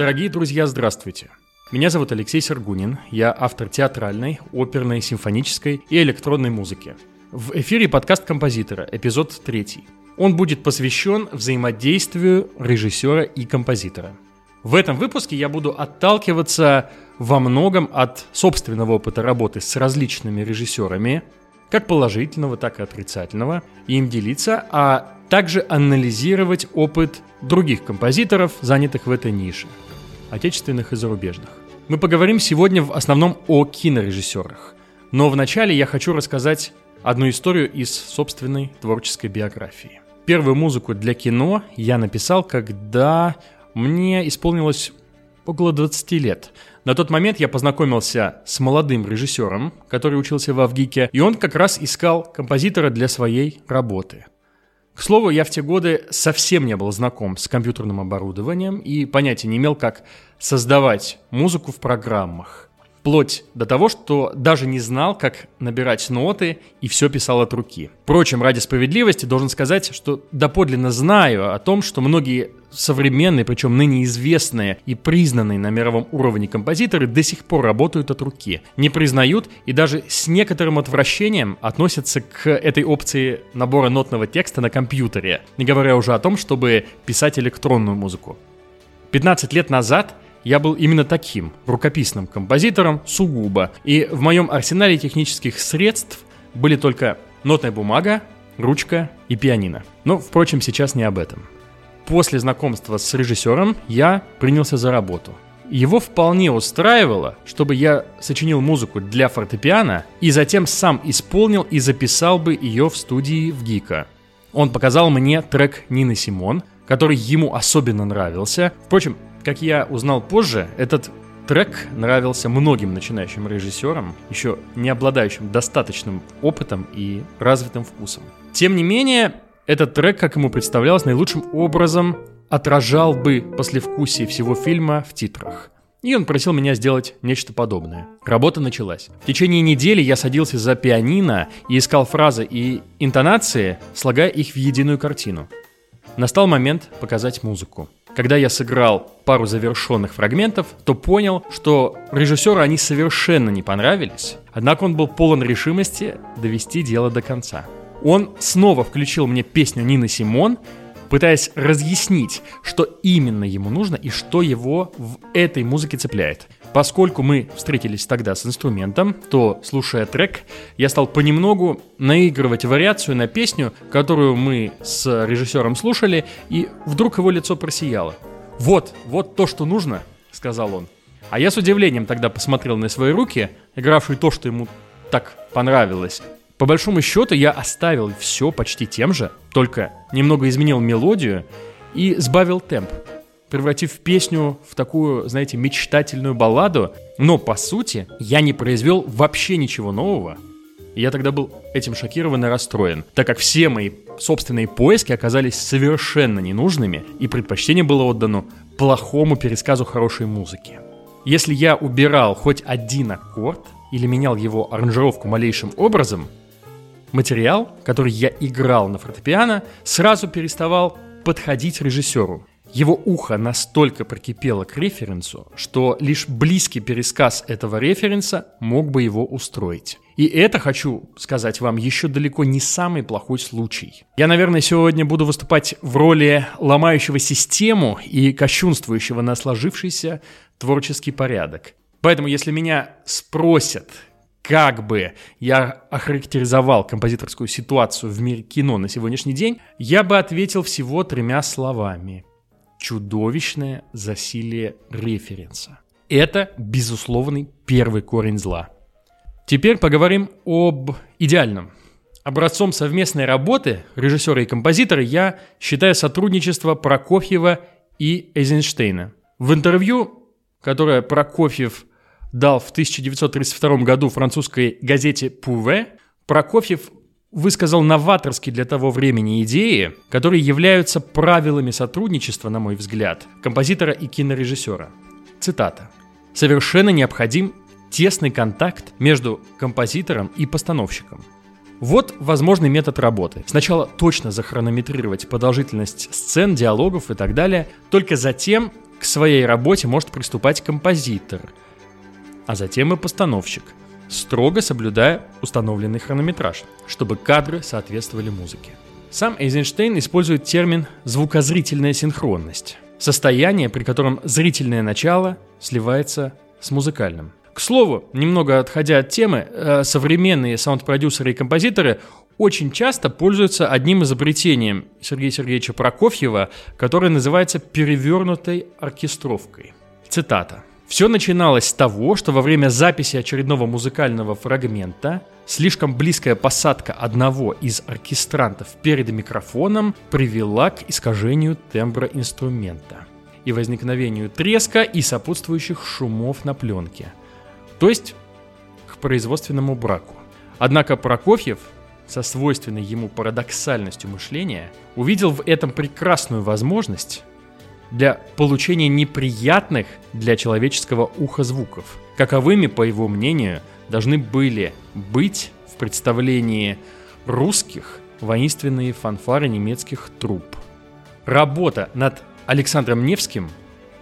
Дорогие друзья, здравствуйте. Меня зовут Алексей Сергунин, я автор театральной, оперной, симфонической и электронной музыки. В эфире подкаст композитора, эпизод 3. Он будет посвящен взаимодействию режиссера и композитора. В этом выпуске я буду отталкиваться во многом от собственного опыта работы с различными режиссерами, как положительного, так и отрицательного, и им делиться, а также анализировать опыт других композиторов, занятых в этой нише, отечественных и зарубежных. Мы поговорим сегодня в основном о кинорежиссерах, но вначале я хочу рассказать одну историю из собственной творческой биографии. Первую музыку для кино я написал, когда мне исполнилось около 20 лет. На тот момент я познакомился с молодым режиссером, который учился в Авгике, и он как раз искал композитора для своей работы. К слову, я в те годы совсем не был знаком с компьютерным оборудованием и понятия не имел, как создавать музыку в программах. Вплоть до того, что даже не знал, как набирать ноты и все писал от руки. Впрочем, ради справедливости должен сказать, что доподлинно знаю о том, что многие современные, причем ныне известные и признанные на мировом уровне композиторы до сих пор работают от руки, не признают и даже с некоторым отвращением относятся к этой опции набора нотного текста на компьютере, не говоря уже о том, чтобы писать электронную музыку. 15 лет назад я был именно таким, рукописным композитором сугубо, и в моем арсенале технических средств были только нотная бумага, ручка и пианино. Но, впрочем, сейчас не об этом. После знакомства с режиссером я принялся за работу. Его вполне устраивало, чтобы я сочинил музыку для фортепиано и затем сам исполнил и записал бы ее в студии в ГИКа. Он показал мне трек Нины Симон, который ему особенно нравился. Впрочем, как я узнал позже, этот трек нравился многим начинающим режиссерам, еще не обладающим достаточным опытом и развитым вкусом. Тем не менее, этот трек, как ему представлялось, наилучшим образом отражал бы послевкусие всего фильма в титрах. И он просил меня сделать нечто подобное. Работа началась. В течение недели я садился за пианино и искал фразы и интонации, слагая их в единую картину. Настал момент показать музыку. Когда я сыграл пару завершенных фрагментов, то понял, что режиссеру они совершенно не понравились, однако он был полон решимости довести дело до конца. Он снова включил мне песню Нины Симон, пытаясь разъяснить, что именно ему нужно и что его в этой музыке цепляет – Поскольку мы встретились тогда с инструментом, то, слушая трек, я стал понемногу наигрывать вариацию на песню, которую мы с режиссером слушали, и вдруг его лицо просияло. «Вот, вот то, что нужно», — сказал он. А я с удивлением тогда посмотрел на свои руки, игравшие то, что ему так понравилось. По большому счету я оставил все почти тем же, только немного изменил мелодию и сбавил темп превратив песню в такую, знаете, мечтательную балладу. Но, по сути, я не произвел вообще ничего нового. я тогда был этим шокирован и расстроен, так как все мои собственные поиски оказались совершенно ненужными, и предпочтение было отдано плохому пересказу хорошей музыки. Если я убирал хоть один аккорд или менял его аранжировку малейшим образом, материал, который я играл на фортепиано, сразу переставал подходить режиссеру. Его ухо настолько прикипело к референсу, что лишь близкий пересказ этого референса мог бы его устроить. И это, хочу сказать вам, еще далеко не самый плохой случай. Я, наверное, сегодня буду выступать в роли ломающего систему и кощунствующего на сложившийся творческий порядок. Поэтому, если меня спросят, как бы я охарактеризовал композиторскую ситуацию в мире кино на сегодняшний день, я бы ответил всего тремя словами – чудовищное засилие референса. Это безусловный первый корень зла. Теперь поговорим об идеальном. Образцом совместной работы режиссера и композитора я считаю сотрудничество Прокофьева и Эйзенштейна. В интервью, которое Прокофьев дал в 1932 году французской газете «Пуве», Прокофьев высказал новаторские для того времени идеи, которые являются правилами сотрудничества, на мой взгляд, композитора и кинорежиссера. Цитата. «Совершенно необходим тесный контакт между композитором и постановщиком. Вот возможный метод работы. Сначала точно захронометрировать продолжительность сцен, диалогов и так далее, только затем к своей работе может приступать композитор, а затем и постановщик, строго соблюдая установленный хронометраж, чтобы кадры соответствовали музыке. Сам Эйзенштейн использует термин «звукозрительная синхронность» – состояние, при котором зрительное начало сливается с музыкальным. К слову, немного отходя от темы, э, современные саунд-продюсеры и композиторы очень часто пользуются одним изобретением Сергея Сергеевича Прокофьева, которое называется перевернутой оркестровкой. Цитата. Все начиналось с того, что во время записи очередного музыкального фрагмента слишком близкая посадка одного из оркестрантов перед микрофоном привела к искажению тембра инструмента и возникновению треска и сопутствующих шумов на пленке, то есть к производственному браку. Однако Прокофьев со свойственной ему парадоксальностью мышления увидел в этом прекрасную возможность для получения неприятных для человеческого уха звуков. Каковыми, по его мнению, должны были быть в представлении русских воинственные фанфары немецких труп. Работа над Александром Невским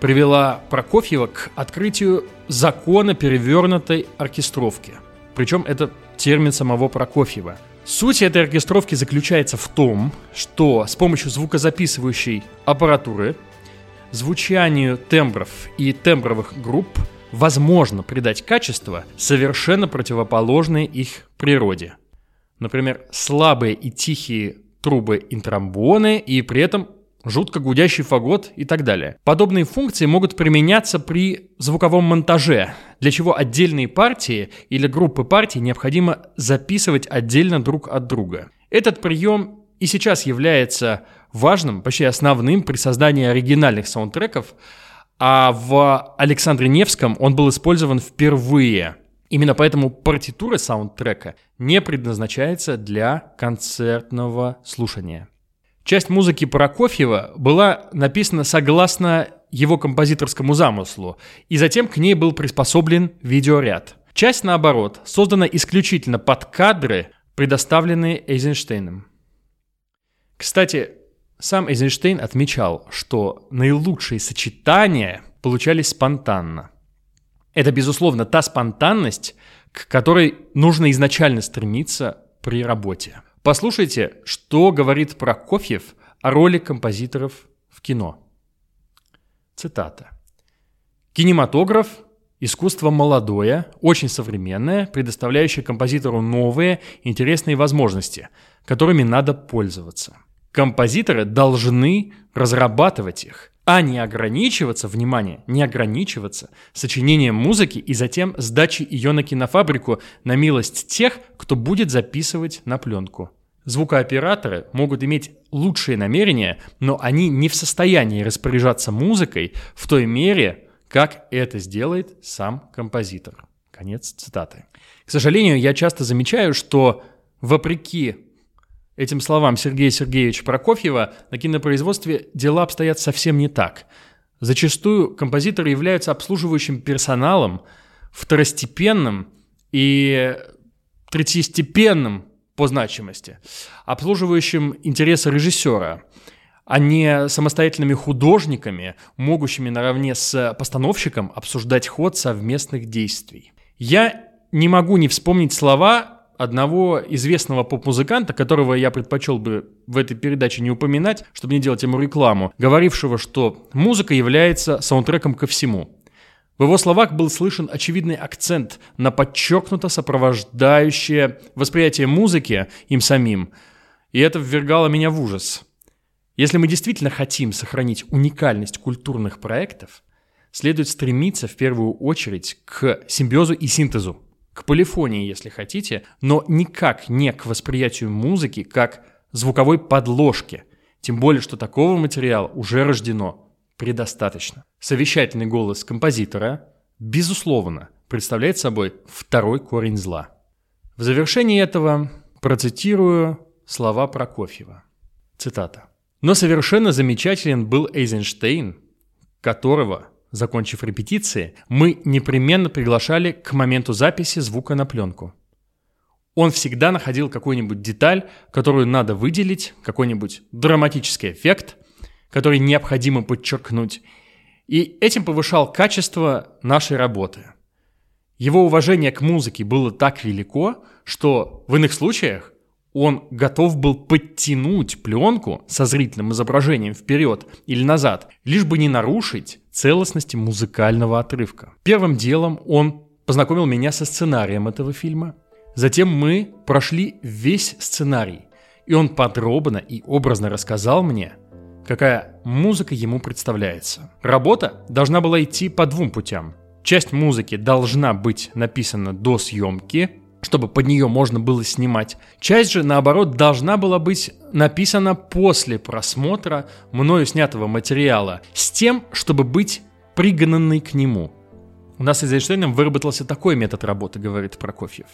привела Прокофьева к открытию закона перевернутой оркестровки. Причем это термин самого Прокофьева. Суть этой оркестровки заключается в том, что с помощью звукозаписывающей аппаратуры звучанию тембров и тембровых групп возможно придать качество, совершенно противоположное их природе. Например, слабые и тихие трубы и тромбоны, и при этом жутко гудящий фагот и так далее. Подобные функции могут применяться при звуковом монтаже, для чего отдельные партии или группы партий необходимо записывать отдельно друг от друга. Этот прием и сейчас является важным, почти основным при создании оригинальных саундтреков, а в Александре Невском он был использован впервые. Именно поэтому партитура саундтрека не предназначается для концертного слушания. Часть музыки Прокофьева была написана согласно его композиторскому замыслу, и затем к ней был приспособлен видеоряд. Часть, наоборот, создана исключительно под кадры, предоставленные Эйзенштейном. Кстати, сам Эйзенштейн отмечал, что наилучшие сочетания получались спонтанно. Это, безусловно, та спонтанность, к которой нужно изначально стремиться при работе. Послушайте, что говорит Прокофьев о роли композиторов в кино. Цитата. «Кинематограф – искусство молодое, очень современное, предоставляющее композитору новые, интересные возможности, которыми надо пользоваться. Композиторы должны разрабатывать их, а не ограничиваться, внимание, не ограничиваться сочинением музыки и затем сдачей ее на кинофабрику на милость тех, кто будет записывать на пленку. Звукооператоры могут иметь лучшие намерения, но они не в состоянии распоряжаться музыкой в той мере, как это сделает сам композитор. Конец цитаты. К сожалению, я часто замечаю, что вопреки этим словам Сергея Сергеевича Прокофьева, на кинопроизводстве дела обстоят совсем не так. Зачастую композиторы являются обслуживающим персоналом, второстепенным и третьестепенным по значимости, обслуживающим интересы режиссера, а не самостоятельными художниками, могущими наравне с постановщиком обсуждать ход совместных действий. Я не могу не вспомнить слова одного известного поп-музыканта, которого я предпочел бы в этой передаче не упоминать, чтобы не делать ему рекламу, говорившего, что музыка является саундтреком ко всему. В его словах был слышен очевидный акцент на подчеркнуто сопровождающее восприятие музыки им самим, и это ввергало меня в ужас. Если мы действительно хотим сохранить уникальность культурных проектов, следует стремиться в первую очередь к симбиозу и синтезу к полифонии, если хотите, но никак не к восприятию музыки как звуковой подложки. Тем более, что такого материала уже рождено предостаточно. Совещательный голос композитора, безусловно, представляет собой второй корень зла. В завершении этого процитирую слова Прокофьева. Цитата. «Но совершенно замечателен был Эйзенштейн, которого Закончив репетиции, мы непременно приглашали к моменту записи звука на пленку. Он всегда находил какую-нибудь деталь, которую надо выделить, какой-нибудь драматический эффект, который необходимо подчеркнуть, и этим повышал качество нашей работы. Его уважение к музыке было так велико, что в иных случаях он готов был подтянуть пленку со зрительным изображением вперед или назад, лишь бы не нарушить целостности музыкального отрывка. Первым делом он познакомил меня со сценарием этого фильма. Затем мы прошли весь сценарий, и он подробно и образно рассказал мне, какая музыка ему представляется. Работа должна была идти по двум путям. Часть музыки должна быть написана до съемки, чтобы под нее можно было снимать. Часть же, наоборот, должна была быть написана после просмотра мною снятого материала, с тем, чтобы быть пригнанной к нему. У нас с Эйзенштейном выработался такой метод работы, говорит Прокофьев.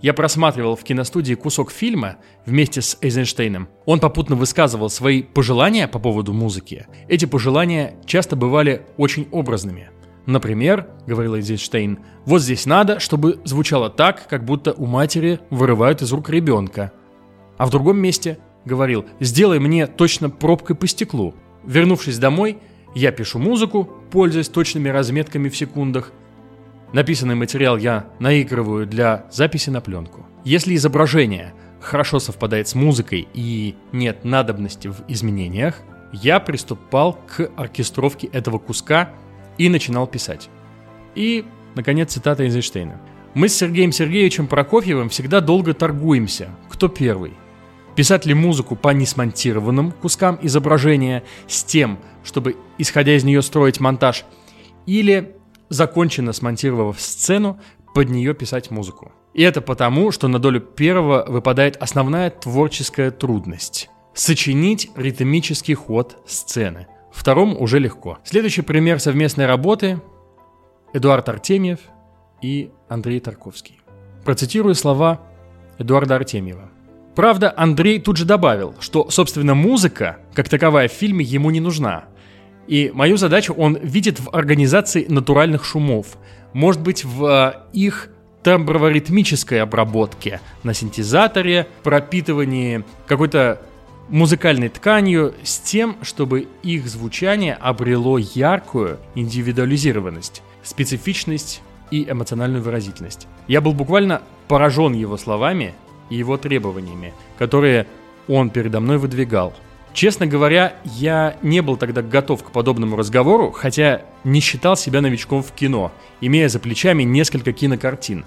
Я просматривал в киностудии кусок фильма вместе с Эйзенштейном. Он попутно высказывал свои пожелания по поводу музыки. Эти пожелания часто бывали очень образными – Например, говорил Эйзенштейн, вот здесь надо, чтобы звучало так, как будто у матери вырывают из рук ребенка. А в другом месте говорил, сделай мне точно пробкой по стеклу. Вернувшись домой, я пишу музыку, пользуясь точными разметками в секундах. Написанный материал я наигрываю для записи на пленку. Если изображение хорошо совпадает с музыкой и нет надобности в изменениях, я приступал к оркестровке этого куска и начинал писать. И, наконец, цитата Эйзенштейна. «Мы с Сергеем Сергеевичем Прокофьевым всегда долго торгуемся. Кто первый? Писать ли музыку по несмонтированным кускам изображения с тем, чтобы, исходя из нее, строить монтаж, или, законченно смонтировав сцену, под нее писать музыку. И это потому, что на долю первого выпадает основная творческая трудность – сочинить ритмический ход сцены – Второму уже легко. Следующий пример совместной работы – Эдуард Артемьев и Андрей Тарковский. Процитирую слова Эдуарда Артемьева. Правда, Андрей тут же добавил, что, собственно, музыка, как таковая в фильме, ему не нужна. И мою задачу он видит в организации натуральных шумов. Может быть, в э, их темброво-ритмической обработке на синтезаторе, пропитывании какой-то музыкальной тканью с тем, чтобы их звучание обрело яркую индивидуализированность, специфичность и эмоциональную выразительность. Я был буквально поражен его словами и его требованиями, которые он передо мной выдвигал. Честно говоря, я не был тогда готов к подобному разговору, хотя не считал себя новичком в кино, имея за плечами несколько кинокартин.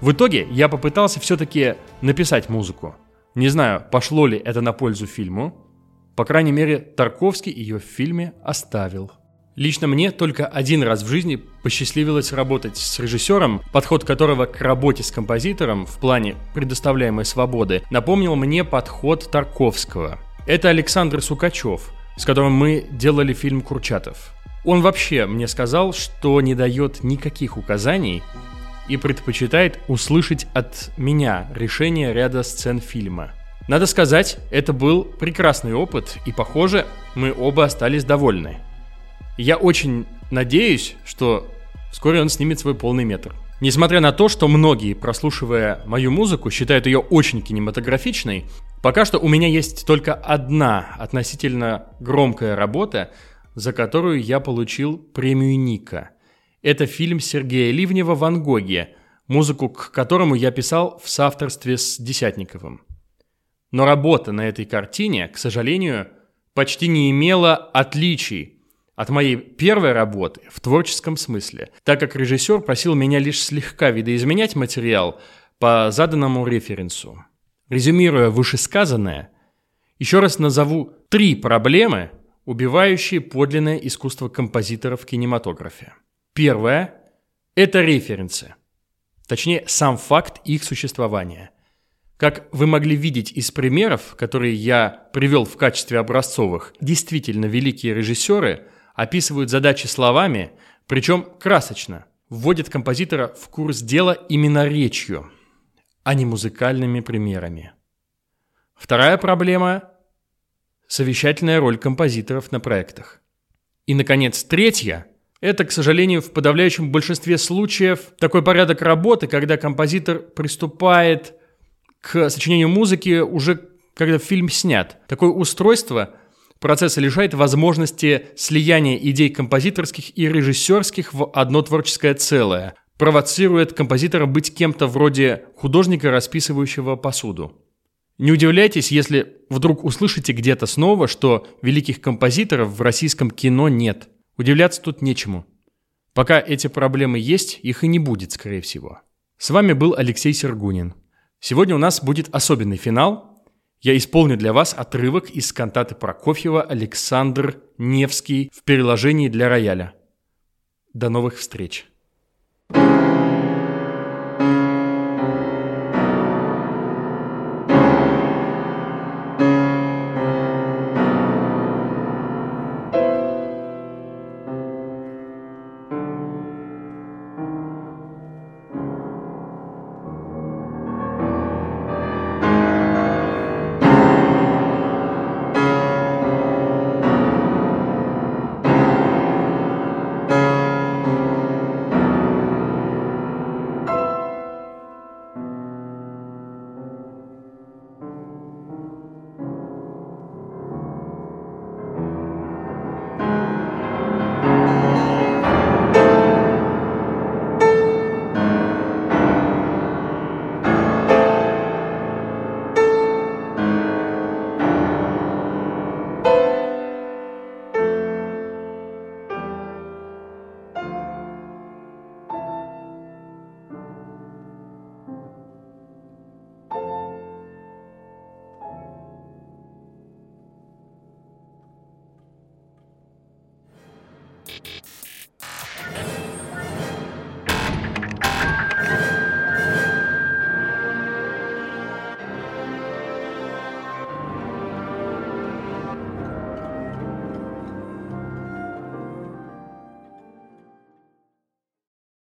В итоге я попытался все-таки написать музыку – не знаю, пошло ли это на пользу фильму. По крайней мере, Тарковский ее в фильме оставил. Лично мне только один раз в жизни посчастливилось работать с режиссером, подход которого к работе с композитором в плане предоставляемой свободы напомнил мне подход Тарковского. Это Александр Сукачев, с которым мы делали фильм «Курчатов». Он вообще мне сказал, что не дает никаких указаний и предпочитает услышать от меня решение ряда сцен фильма. Надо сказать, это был прекрасный опыт, и, похоже, мы оба остались довольны. Я очень надеюсь, что вскоре он снимет свой полный метр. Несмотря на то, что многие, прослушивая мою музыку, считают ее очень кинематографичной, пока что у меня есть только одна относительно громкая работа, за которую я получил премию Ника – это фильм Сергея Ливнева «Ван Гоги», музыку к которому я писал в соавторстве с Десятниковым. Но работа на этой картине, к сожалению, почти не имела отличий от моей первой работы в творческом смысле, так как режиссер просил меня лишь слегка видоизменять материал по заданному референсу. Резюмируя вышесказанное, еще раз назову три проблемы, убивающие подлинное искусство композитора в кинематографе. Первое – это референсы, точнее сам факт их существования. Как вы могли видеть из примеров, которые я привел в качестве образцовых, действительно великие режиссеры описывают задачи словами, причем красочно, вводят композитора в курс дела именно речью, а не музыкальными примерами. Вторая проблема – совещательная роль композиторов на проектах. И, наконец, третья – это, к сожалению, в подавляющем большинстве случаев такой порядок работы, когда композитор приступает к сочинению музыки уже когда фильм снят. Такое устройство процесса лишает возможности слияния идей композиторских и режиссерских в одно творческое целое, провоцирует композитора быть кем-то вроде художника, расписывающего посуду. Не удивляйтесь, если вдруг услышите где-то снова, что великих композиторов в российском кино нет. Удивляться тут нечему. Пока эти проблемы есть, их и не будет, скорее всего. С вами был Алексей Сергунин. Сегодня у нас будет особенный финал. Я исполню для вас отрывок из кантаты Прокофьева «Александр Невский» в переложении для рояля. До новых встреч!